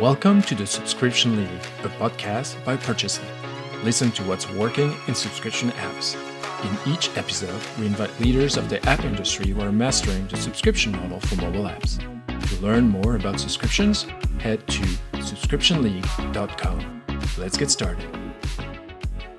Welcome to the Subscription League, a podcast by Purchasely. Listen to what's working in subscription apps. In each episode, we invite leaders of the app industry who are mastering the subscription model for mobile apps. To learn more about subscriptions, head to subscriptionleague.com. Let's get started.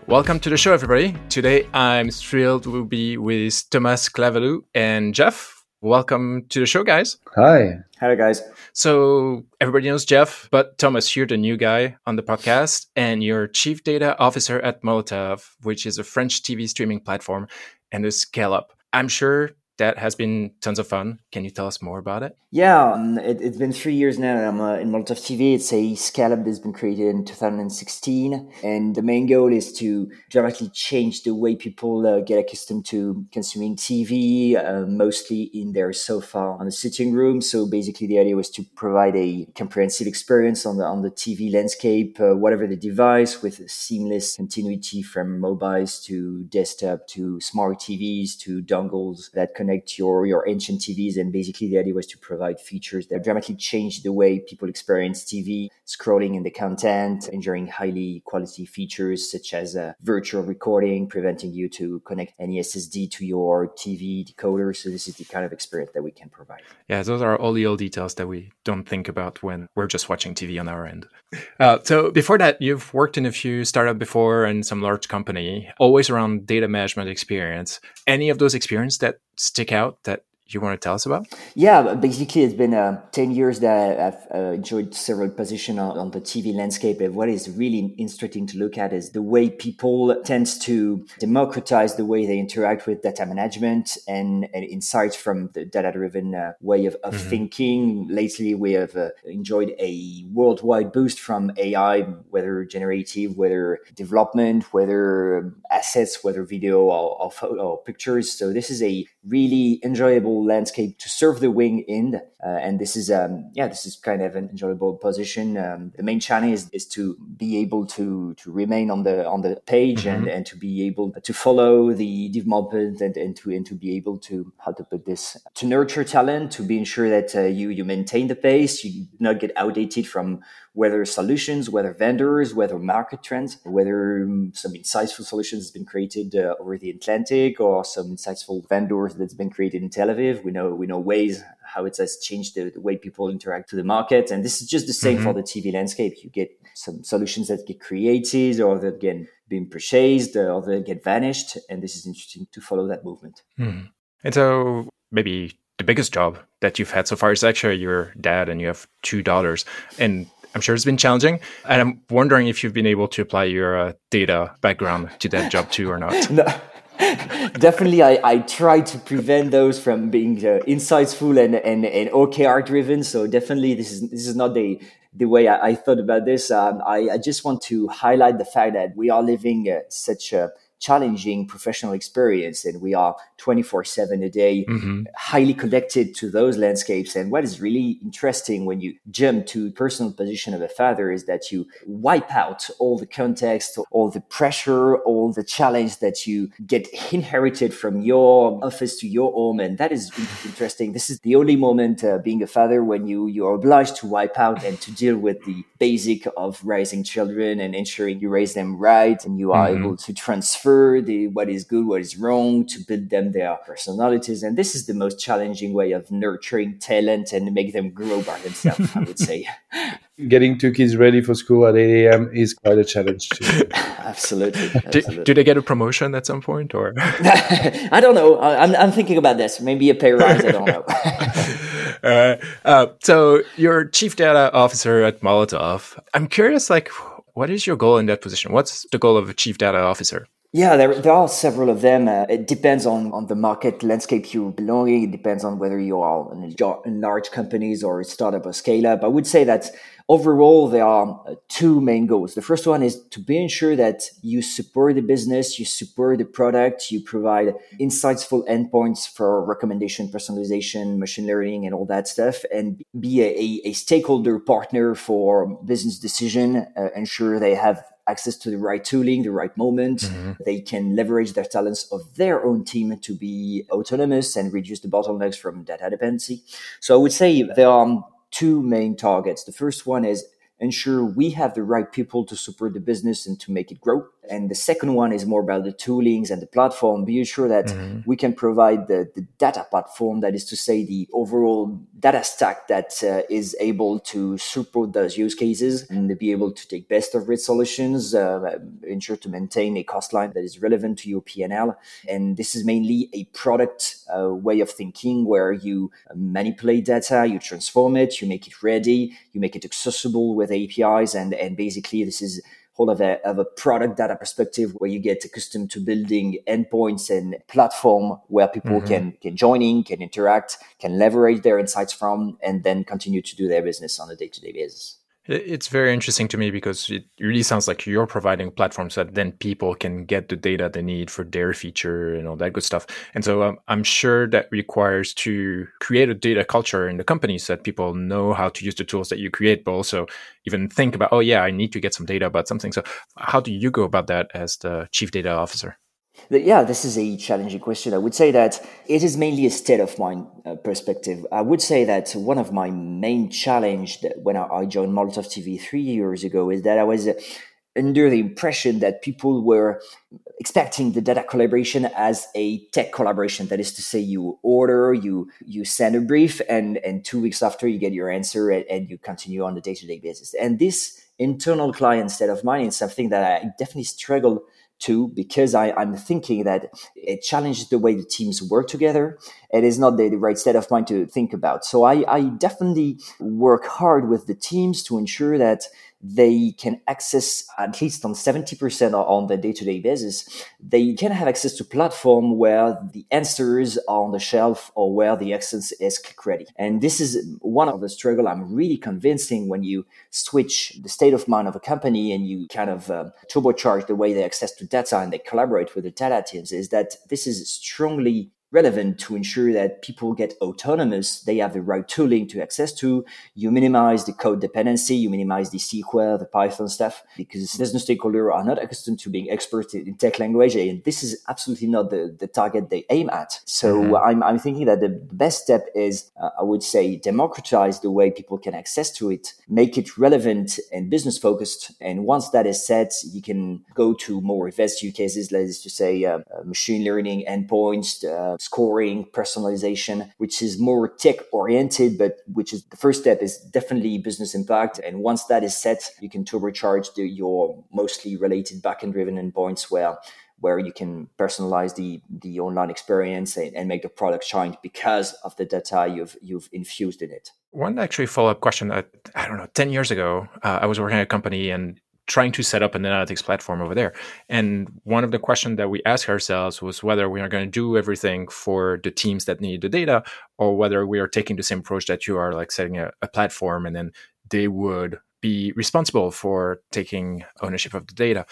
Welcome to the show, everybody. Today, I'm thrilled to be with Thomas Clavelloux and Jeff. Welcome to the show, guys. Hi. Hi, guys. So everybody knows Jeff, but Thomas, you're the new guy on the podcast, and you're chief data officer at Molotov, which is a French TV streaming platform and a scale up. I'm sure that has been tons of fun. Can you tell us more about it? Yeah, um, it, has been three years now. I'm uh, in Molotov TV. It's a scale-up that's been created in 2016, and the main goal is to dramatically change the way people uh, get accustomed to consuming TV, uh, mostly in their sofa on the sitting room. So basically, the idea was to provide a comprehensive experience on the on the TV landscape, uh, whatever the device, with seamless continuity from mobiles to desktop to smart TVs to dongles that can connect your your ancient TVs. And basically, the idea was to provide features that dramatically changed the way people experience TV, scrolling in the content, enjoying highly quality features such as uh, virtual recording, preventing you to connect any SSD to your TV decoder. So this is the kind of experience that we can provide. Yeah, those are all the old details that we don't think about when we're just watching TV on our end. Uh, so before that, you've worked in a few startup before and some large company, always around data management experience. Any of those experience that stick out that you want to tell us about? Yeah, basically, it's been uh, 10 years that I've uh, enjoyed several positions on, on, the TV landscape. And what is really interesting to look at is the way people tend to democratize the way they interact with data management and, and insights from the data driven uh, way of, of mm-hmm. thinking. Lately, we have uh, enjoyed a worldwide boost from AI, whether generative, whether development, whether assets, whether video or, or, photo, or pictures. So, this is a really enjoyable landscape to serve the wing in. Uh, and this is, um, yeah, this is kind of an enjoyable position. Um, the main challenge is, is to be able to to remain on the on the page mm-hmm. and, and to be able to follow the development and, and to and to be able to how to put this to nurture talent to be ensure that uh, you you maintain the pace, you do not get outdated from whether solutions, whether vendors, whether market trends, whether um, some insightful solutions has been created uh, over the Atlantic or some insightful vendors that's been created in Tel Aviv. We know we know ways how it has changed the, the way people interact to the market, and this is just the same mm-hmm. for the TV landscape. You get some solutions that get created or that get being purchased or that get vanished, and this is interesting to follow that movement. Mm-hmm. And so maybe the biggest job that you've had so far is actually your dad, and you have two daughters, and I'm sure it's been challenging. And I'm wondering if you've been able to apply your uh, data background to that job too or not. no. Definitely, I, I try to prevent those from being uh, insightful and, and, and OKR driven. So definitely, this is this is not the the way I, I thought about this. Um, I, I just want to highlight the fact that we are living uh, such a challenging professional experience and we are 24 7 a day mm-hmm. highly connected to those landscapes and what is really interesting when you jump to personal position of a father is that you wipe out all the context all the pressure all the challenge that you get inherited from your office to your home and that is interesting this is the only moment uh, being a father when you you are obliged to wipe out and to deal with the basic of raising children and ensuring you raise them right and you are mm-hmm. able to transfer transfer the what is good, what is wrong, to build them their personalities. And this is the most challenging way of nurturing talent and make them grow by themselves, I would say. Getting two kids ready for school at 8 a.m. is quite a challenge too. absolutely. absolutely. Do, do, they get a promotion at some point or? I don't know. I'm, I'm thinking about this. Maybe a pay rise. I don't know. uh, uh, so you're chief data officer at Molotov. I'm curious, like, what is your goal in that position? What's the goal of a chief data officer? Yeah, there, there are several of them. Uh, it depends on, on the market landscape you belong in. It depends on whether you are in large companies or a startup or scale up. I would say that overall, there are uh, two main goals. The first one is to be ensure that you support the business, you support the product, you provide insightful endpoints for recommendation, personalization, machine learning, and all that stuff, and be a, a, a stakeholder partner for business decision, uh, ensure they have access to the right tooling, the right moment. Mm-hmm. They can leverage their talents of their own team to be autonomous and reduce the bottlenecks from data dependency. So I would say there are two main targets. The first one is ensure we have the right people to support the business and to make it grow. And the second one is more about the toolings and the platform. Be sure that mm-hmm. we can provide the, the data platform, that is to say, the overall data stack that uh, is able to support those use cases and be able to take best of breed solutions, uh, ensure to maintain a cost line that is relevant to your PNL. And this is mainly a product uh, way of thinking where you manipulate data, you transform it, you make it ready, you make it accessible with APIs, and, and basically this is whole of a, of a product data perspective where you get accustomed to building endpoints and platform where people mm-hmm. can, can join in, can interact, can leverage their insights from, and then continue to do their business on a day-to-day basis. It's very interesting to me because it really sounds like you're providing platforms that then people can get the data they need for their feature and all that good stuff. And so um, I'm sure that requires to create a data culture in the company so that people know how to use the tools that you create, but also even think about, oh, yeah, I need to get some data about something. So, how do you go about that as the chief data officer? Yeah, this is a challenging question. I would say that it is mainly a state of mind uh, perspective. I would say that one of my main challenge when I joined Molotov TV three years ago is that I was under the impression that people were expecting the data collaboration as a tech collaboration. That is to say, you order, you you send a brief, and and two weeks after you get your answer, and, and you continue on the day to day basis. And this internal client state of mind is something that I definitely struggle too because I, am thinking that it challenges the way the teams work together. It is not the, the right state of mind to think about. So I, I definitely work hard with the teams to ensure that they can access at least on 70% on the day-to-day basis. They can have access to platform where the answers are on the shelf or where the access is click ready. And this is one of the struggle i'm really convincing when you switch the state of mind of a company and you kind of uh, turbocharge the way they access to data and they collaborate with the data teams is that this is strongly relevant to ensure that people get autonomous. They have the right tooling to access to. You minimize the code dependency. You minimize the SQL, the Python stuff, because business stakeholders are not accustomed to being experts in tech language. And this is absolutely not the, the target they aim at. So mm-hmm. I'm, I'm thinking that the best step is, uh, I would say, democratize the way people can access to it, make it relevant and business focused. And once that is set, you can go to more advanced use cases, let's just say uh, uh, machine learning endpoints, uh, scoring, personalization, which is more tech oriented, but which is the first step is definitely business impact. And once that is set, you can turbocharge the, your mostly related backend driven endpoints where where you can personalize the the online experience and, and, make the product shine because of the data you've you've infused in it. One actually follow up question. I don't know. Ten years ago, uh, I was working at a company, and trying to set up an analytics platform over there. And one of the questions that we asked ourselves was whether we are going to do everything for the teams that need the data or whether we are taking the same approach that you are like setting a, a platform and then they would be responsible for taking ownership of the data.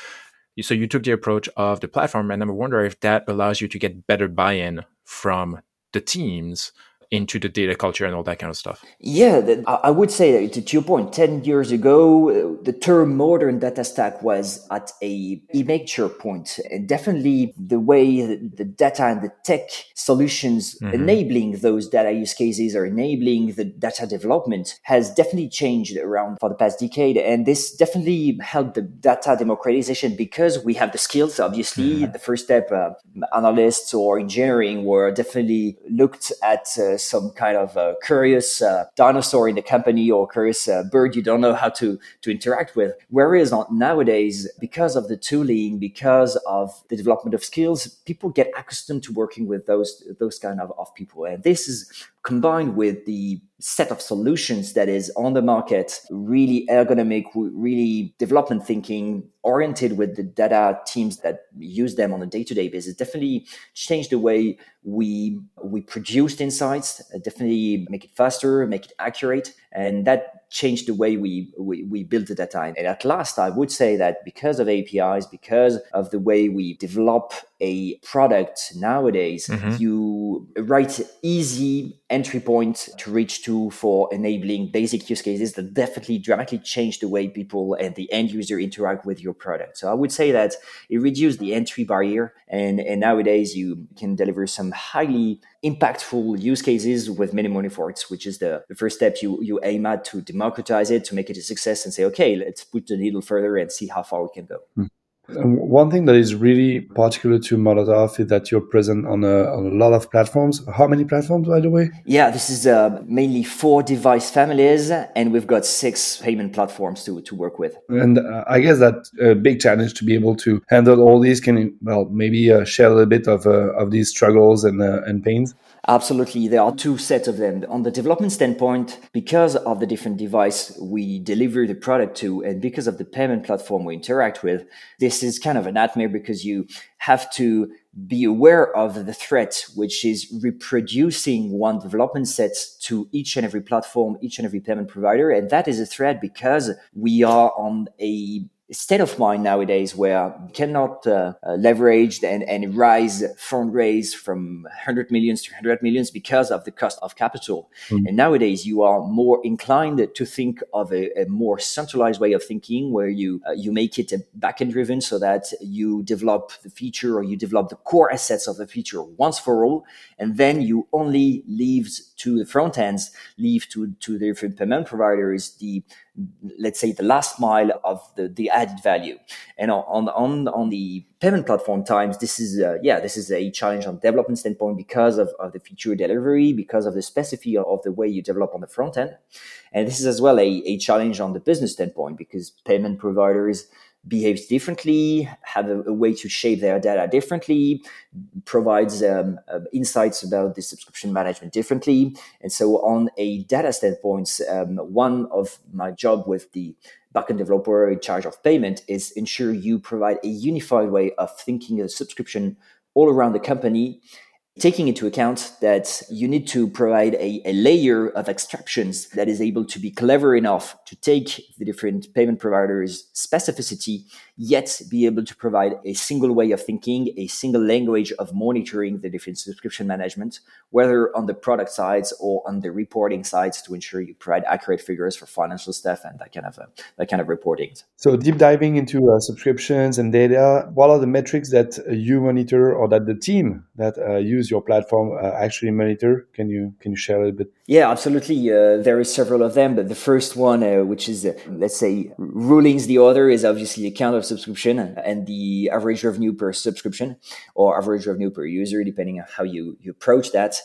So you took the approach of the platform, and I wonder if that allows you to get better buy-in from the teams into the data culture and all that kind of stuff? Yeah, I would say that to your point, 10 years ago, the term modern data stack was at a immature point. And definitely the way the data and the tech solutions mm-hmm. enabling those data use cases or enabling the data development has definitely changed around for the past decade. And this definitely helped the data democratization because we have the skills, obviously. Mm-hmm. The first step, uh, analysts or engineering were definitely looked at uh, some kind of uh, curious dinosaur in the company or curious uh, bird you don't know how to to interact with. Whereas nowadays, because of the tooling, because of the development of skills, people get accustomed to working with those those kind of, of people, and this is combined with the set of solutions that is on the market, really ergonomic, really development thinking, oriented with the data teams that use them on a day-to-day basis, definitely change the way we we produced insights, definitely make it faster, make it accurate, and that changed the way we, we, we build the data. And at last, I would say that because of APIs, because of the way we develop a product nowadays, mm-hmm. you write easy entry point to reach to for enabling basic use cases that definitely dramatically change the way people and the end user interact with your product. So I would say that it reduced the entry barrier and, and nowadays you can deliver some highly impactful use cases with minimum efforts, which is the, the first step you, you aim at to democratize it, to make it a success and say, okay, let's put the needle further and see how far we can go. Mm. One thing that is really particular to Molotov is that you're present on a, on a lot of platforms. How many platforms, by the way? Yeah, this is uh, mainly four device families, and we've got six payment platforms to, to work with. And uh, I guess that a big challenge to be able to handle all these. Can well maybe uh, share a little bit of uh, of these struggles and uh, and pains? Absolutely. There are two sets of them. On the development standpoint, because of the different device we deliver the product to, and because of the payment platform we interact with, this is kind of a nightmare because you have to be aware of the threat, which is reproducing one development set to each and every platform, each and every payment provider. And that is a threat because we are on a state of mind nowadays where you cannot uh, uh, leverage and, and rise fundraise from 100 millions to 100 millions because of the cost of capital. Mm. And nowadays you are more inclined to think of a, a more centralized way of thinking where you uh, you make it a backend driven so that you develop the feature or you develop the core assets of the feature once for all and then you only leave to the front ends leave to to the different payment providers the let's say the last mile of the, the added value. And on on on the payment platform times this is uh, yeah this is a challenge on development standpoint because of, of the feature delivery because of the specificity of the way you develop on the front end. And this is as well a, a challenge on the business standpoint because payment providers behaves differently, have a, a, way to shape their data differently, provides um, uh, insights about the subscription management differently. And so, on a data standpoint, um, one of my job with the backend developer in charge of payment is ensure you provide a unified way of thinking a subscription all around the company taking into account that you need to provide a, a, layer of extractions that is able to be clever enough to take the different payment providers specificity yet be able to provide a single way of thinking a single language of monitoring the different subscription management whether on the product sides or on the reporting sides to ensure you provide accurate figures for financial stuff and that kind of uh, that kind of reporting. So deep diving into uh, subscriptions and data what are the metrics that you monitor or that the team that uh, use use your platform uh, actually monitor? Can you can you share a little bit? Yeah, absolutely. Uh, there is several of them, but the first one, uh, which is uh, let's say rulings the other, is obviously the count of subscription and the average revenue per subscription or average revenue per user, depending on how you you approach that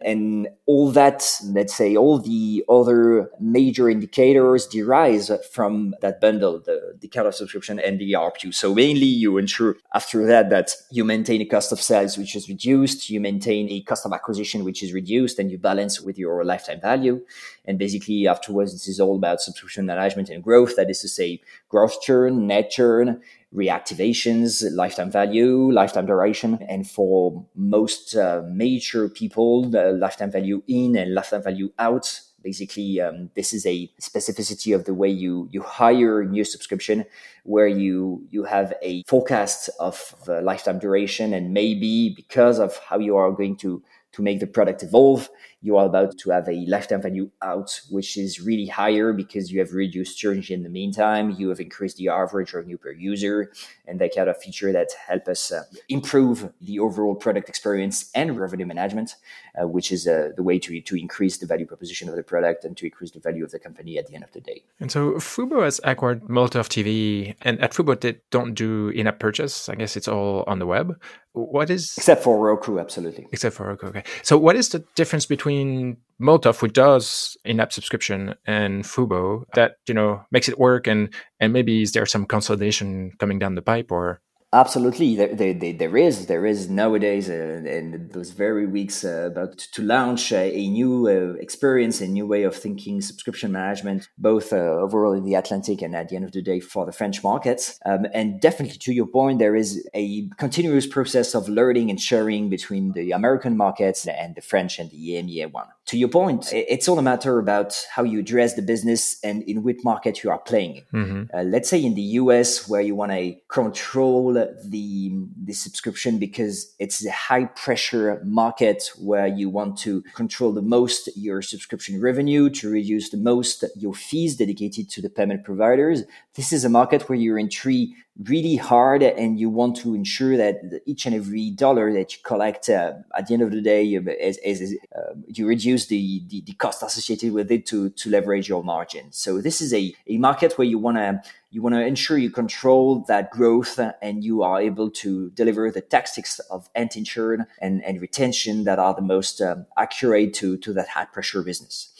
and all that let's say all the other major indicators derive from that bundle the, the of subscription and the ARPU. So mainly you ensure after that that you maintain a cost of sales which is reduced, you maintain a cost of acquisition which is reduced, and you balance with your lifetime value. And basically afterwards this is all about subscription management and growth. That is to say growth churn, net churn, reactivations, lifetime value, lifetime duration. And for most uh, major people, the lifetime value in and lifetime value out. Basically, um, this is a specificity of the way you, you hire a new subscription, where you you have a forecast of lifetime duration, and maybe because of how you are going to to make the product evolve, you are about to have a lifetime value out, which is really higher because you have reduced churn in the meantime. You have increased the average revenue per user, and that kind of feature that help us uh, improve the overall product experience and revenue management, uh, which is uh, the way to to increase the value proposition of the product and to increase the value of the company at the end of the day. And so Fubo has acquired Molotov TV, and at Fubo they don't do in-app purchase. I guess it's all on the web. What is except for Roku, absolutely. Except for Roku, okay. So what is the difference between Molotov, which does in-app subscription, and Fubo that you know makes it work, and and maybe is there some consolidation coming down the pipe, or Absolutely, there, there, there is there is nowadays, uh, and those very weeks uh, about to launch a, a new uh, experience, a new way of thinking subscription management, both uh, overall in the Atlantic and at the end of the day for the French markets. Um, and definitely, to your point, there is a continuous process of learning and sharing between the American markets and the French and the EMEA one. To your point, it's all a matter about how you address the business and in which market you are playing. Mm-hmm. Uh, let's say in the US, where you want to control the the subscription because it's a high pressure market where you want to control the most your subscription revenue to reduce the most your fees dedicated to the payment providers. This is a market where you're in three really hard and you want to ensure that each and every dollar that you collect uh, at the end of the day is, uh, you reduce the, the, the cost associated with it to to leverage your margin. So this is a, a market where you want to you want to ensure you control that growth and you are able to deliver the tactics of anti churn and, and retention that are the most um, accurate to to that high pressure business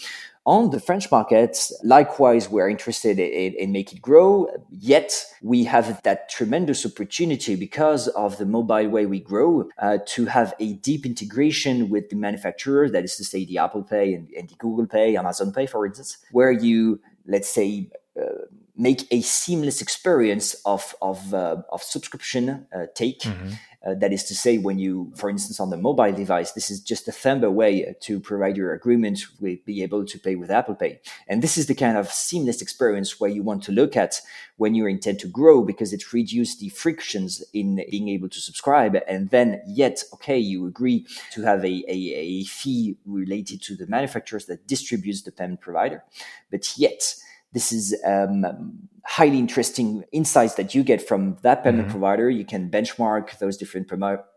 on the French market, likewise, we're interested in, in make it grow. Yet we have that tremendous opportunity because of the mobile way we grow uh, to have a deep integration with the manufacturer. That is to say, the Apple Pay and, and the Google Pay, Amazon Pay, for instance, where you let's say. Uh, make a seamless experience of of, uh, of subscription uh, take mm-hmm. Uh, that is to say, when you, for instance, on the mobile device, this is just a thumb away to provide your agreement with be able to pay with Apple Pay. And this is the kind of seamless experience where you want to look at when you intend to grow because it reduces the frictions in being able to subscribe. And then yet, okay, you agree to have a, a, a fee related to the manufacturers that distributes the payment provider. But yet, this is um, highly interesting insights that you get from that payment mm-hmm. provider. You can benchmark those different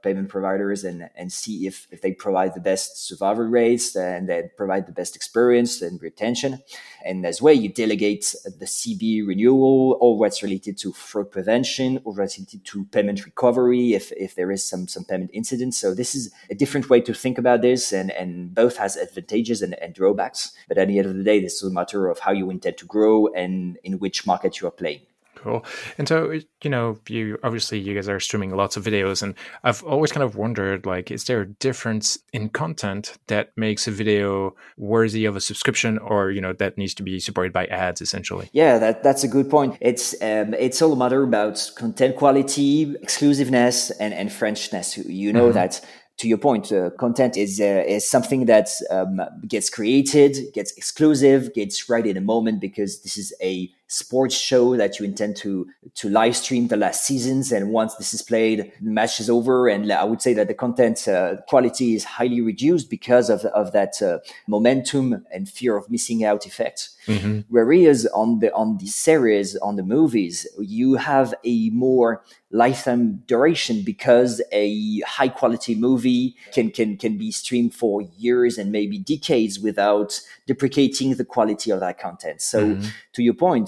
payment providers and, and see if, if they provide the best survival rates and they provide the best experience and retention. And as well, you delegate the CB renewal or what's related to fraud prevention or related to payment recovery if, if there is some, some payment incident. So this is a different way to think about this and, and both has advantages and, and drawbacks. But at the end of the day, this is a matter of how you intend to grow and in which market you are playing. Cool. And so, you know, you obviously you guys are streaming lots of videos, and I've always kind of wondered, like, is there a difference in content that makes a video worthy of a subscription, or you know, that needs to be supported by ads, essentially? Yeah, that that's a good point. It's um, it's all a matter about content quality, exclusiveness, and and Frenchness. You know mm-hmm. that to your point, uh, content is uh, is something that um, gets created, gets exclusive, gets right in a moment because this is a sports show that you intend to to live stream the last seasons. And once this is played the match is over. And i would say that the content uh, quality is highly reduced because of, of that uh, momentum and fear of missing out effect. Mm-hmm. whereas on the on the series on the movies you have a more lifetime duration because a high quality movie can can can be streamed for years and maybe decades without deprecating the quality of that content so mm-hmm. to your point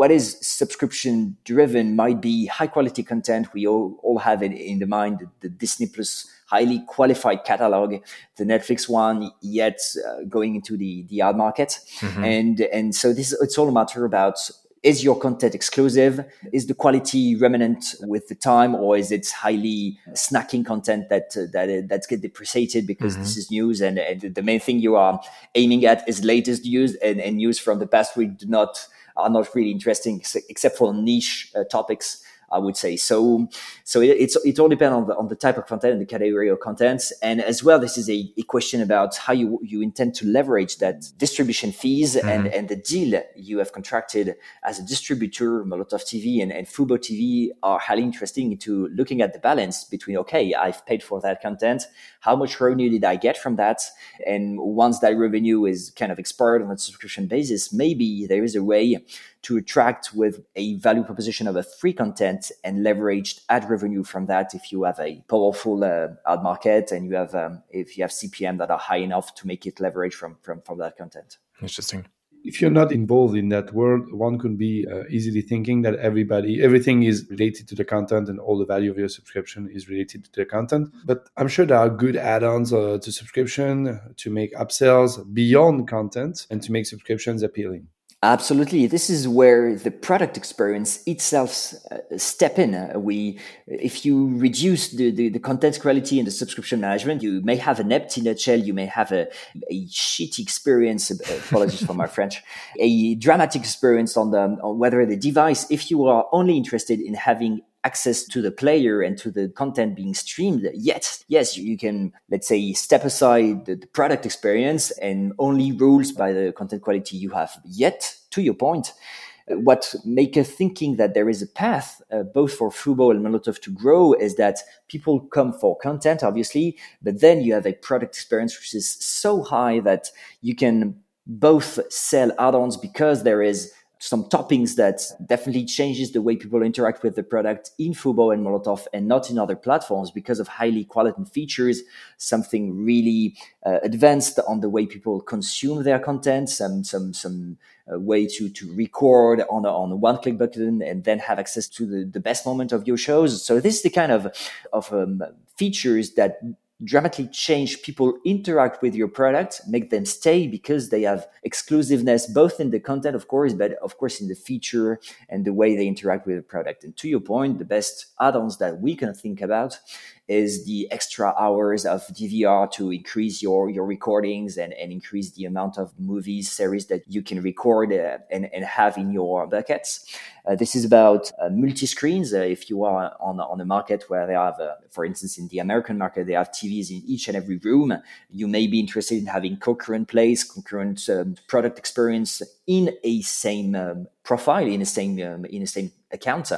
what is subscription driven might be high quality content. We all, all have it in the mind, the, Disney Plus highly qualified catalog, the Netflix one, yet uh, going into the, the ad market. Mm-hmm. And, and so this, it's all a matter about is your content exclusive? Is the quality remnant with the time, or is it highly snacking content that uh, that uh, that's get depreciated because mm-hmm. this is news and, and the main thing you are aiming at is latest news and, and news from the past week do not are not really interesting except for niche uh, topics I would say. So, so it, it's it all depends on the on the type of content and the category of content, and as well, this is a, a question about how you you intend to leverage that distribution fees mm-hmm. and and the deal you have contracted as a distributor. Molotov TV and and Fubo TV are highly interesting into looking at the balance between okay, I've paid for that content, how much revenue did I get from that, and once that revenue is kind of expired on a subscription basis, maybe there is a way to attract with a value proposition of a free content and leveraged ad revenue from that if you have a powerful uh, ad market and you have um, if you have CPM that are high enough to make it leverage from from, from that content. Interesting if you're not involved in that world, one could be uh, easily thinking that everybody, everything is related to the content and all the value of your subscription is related to the content. But I'm sure there are good add ons uh, to subscription to make upsells beyond content and to make subscriptions appealing. Absolutely. This is where the product experience itself uh, step in. Uh, we, if you reduce the, the, the, content quality and the subscription management, you may have an empty nutshell. You may have a, a shitty experience. Uh, apologies for my French. A dramatic experience on the, on whether the device, if you are only interested in having access to the player and to the content being streamed, yet yes, you can, let's say, step aside the, the product experience and only rules by the content quality you have. Yet, to your point, what make us thinking that there is a path uh, both for Fubo and Molotov to grow is that people come for content, obviously, but then you have a product experience which is so high that you can both sell add-ons because there is some toppings that definitely changes the way people interact with the product in Fubo and Molotov and not in other platforms because of highly quality features, something really uh, advanced on the way people consume their content, some some some uh, way to to record on a, on a one click button and then have access to the, the best moment of your shows. So this is the kind of of um, features that dramatically change people interact with your product make them stay because they have exclusiveness both in the content of course but of course in the feature and the way they interact with the product and to your point the best add-ons that we can think about is the extra hours of DVR to increase your, your recordings and, and increase the amount of movies, series that you can record uh, and, and have in your buckets. Uh, this is about uh, multi screens. Uh, if you are on, on a market where they have, uh, for instance, in the American market, they have TVs in each and every room, you may be interested in having concurrent plays, concurrent um, product experience in a same um, profile, in the same um, in the same account.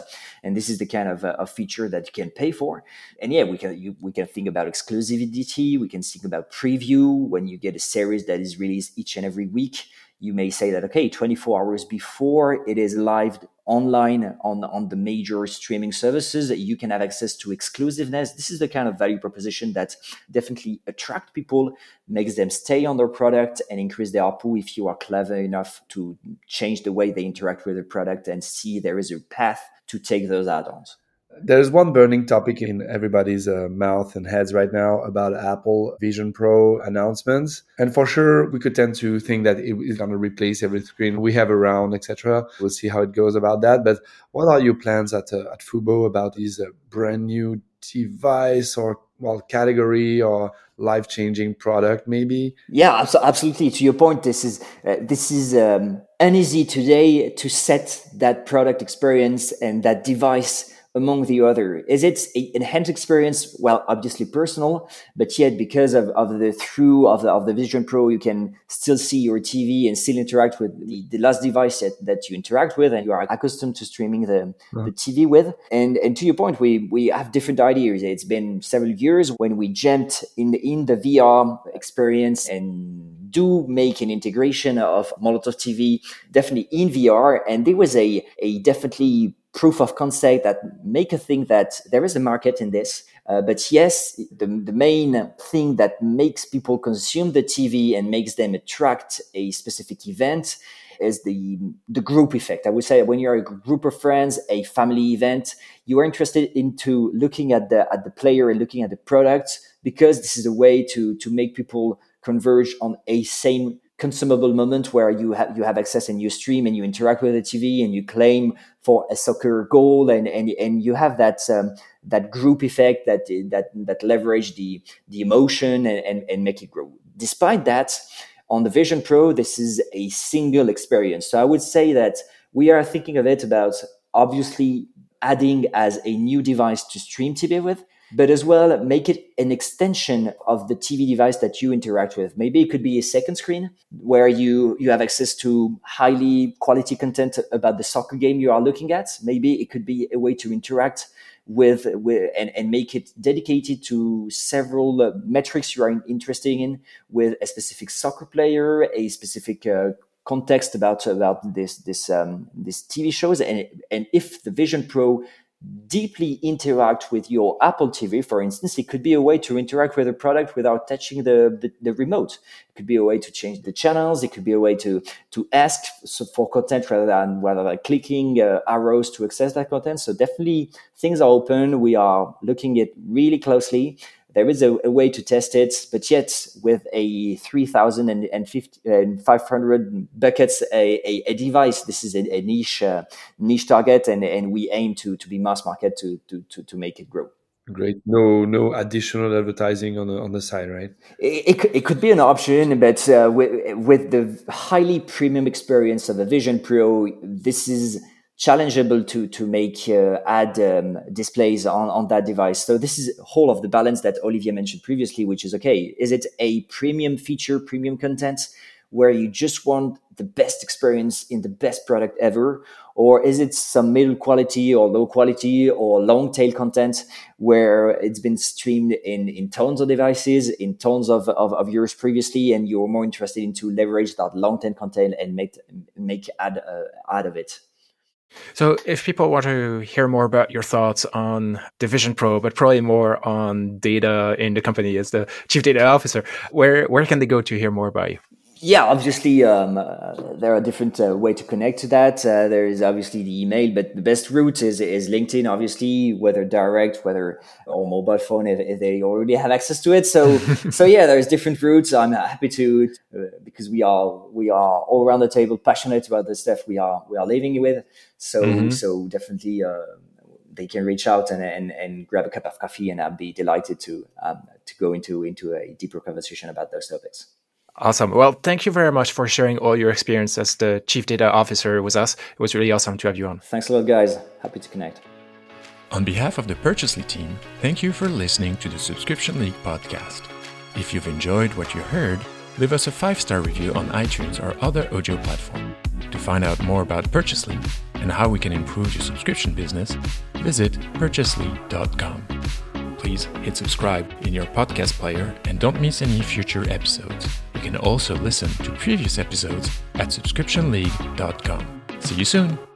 And this is the kind of, uh, feature that you can pay for. And yeah, we can you, we can think about exclusivity. We can think about preview when you get a series that is released each and every week you may say that okay 24 hours before it is live online on, on the major streaming services you can have access to exclusiveness. This is the kind of value proposition that definitely attract people makes them stay on their product and increase their ARPU if you are clever enough to change the way they interact with the product and see there is a path to take those add-ons there's one burning topic in everybody's uh, mouth and heads right now about Apple Vision Pro announcements. And for sure, we could tend to think that it is going to replace every screen we have around, etc. We'll see how it goes about that. But what are your plans at, uh, at Fubo about these uh, brand new device or well category or life changing product maybe yeah absolutely to your point this is uh, this is um, uneasy today to set that product experience and that device among the other? Is it an enhanced experience? Well, obviously personal, but yet because of, of the through of the, of the Vision Pro, you can still see your TV and still interact with the, the last device that, that you interact with and you are accustomed to streaming the, the TV with. And, and to your point, we, we have different ideas. It's been several years when we jumped in, in the VR experience and do make an integration of Molotov TV definitely in VR. And there was a, a definitely proof of concept that make a thing that there is a market in this. Uh, but yes, the, the main thing that makes people consume the TV and makes them attract a specific event is the the group effect. I would say when you're a group of friends, a family event, you are interested into looking at the at the player and looking at the product because this is a way to to make people converge on a same consumable moment where you have you have access and you stream and you interact with the TV and you claim for a soccer goal and and, and you have that um, that group effect that that that leverage the the emotion and, and, and make it grow. Despite that, on the Vision Pro, this is a single experience. So I would say that we are thinking of it about obviously adding as a new device to stream TV with, but as well make it an extension of the TV device that you interact with. Maybe it could be a second screen where you, you have access to highly quality content about the soccer game you are looking at. Maybe it could be a way to interact with, with and, and make it dedicated to several uh, metrics you are interested in with a specific soccer player, a specific uh, context about about this this um, this TV shows, and and if the Vision Pro deeply interact with your Apple TV, for instance, it could be a way to interact with the product without touching the, the, the, remote. It could be a way to change the channels. It could be a way to to ask for content rather than rather than clicking uh, arrows to access that content. So definitely things are open. We are looking at really closely there is a, a, way to test it, but yet with a 3,000 and, and 500 buckets, a, a, a, device, this is a, a niche uh, niche target, and, and we aim to, to be mass market to, to, to, to make it grow. Great. No, no additional advertising on the on the side, right? It, it, it could be an option, but uh, with, with the highly premium experience of a Vision Pro, this is challengeable to to make uh, ad um, displays on on that device. So this is whole of the balance that Olivier mentioned previously, which is okay. Is it a premium feature, premium content? where you just want the best experience in the best product ever? Or is it some middle quality or low quality or long tail content where it's been streamed in, in tons of devices, in tons of, of, of years previously, and you're more interested in to leverage that long tail content and make, make ad, uh, ad of it? So, if people want to hear more about your thoughts on the Vision Pro, but probably more on data in the company as the chief data officer, where where can they go to hear more about you? Yeah, obviously um, uh, there are different uh, way to connect to that. Uh, there is obviously the email, but the best route is is LinkedIn. Obviously, whether direct, whether or mobile phone, if, if they already have access to it. So so yeah, there's different routes. I'm happy to uh, because we are we are all around the table passionate about the stuff we are we are living with. So mm-hmm. so definitely uh, they can reach out and, and, and grab a cup of coffee, and I'd be delighted to um, to go into into a deeper conversation about those topics. Awesome. Well, thank you very much for sharing all your experience as the chief data officer with us. It was really awesome to have you on. Thanks a lot, guys. Happy to connect. On behalf of the Purchasely team, thank you for listening to the Subscription League podcast. If you've enjoyed what you heard, leave us a five star review on iTunes or other audio platform. To find out more about Purchasely and how we can improve your subscription business, visit purchasely.com. Please hit subscribe in your podcast player and don't miss any future episodes can also listen to previous episodes at subscriptionleague.com. See you soon!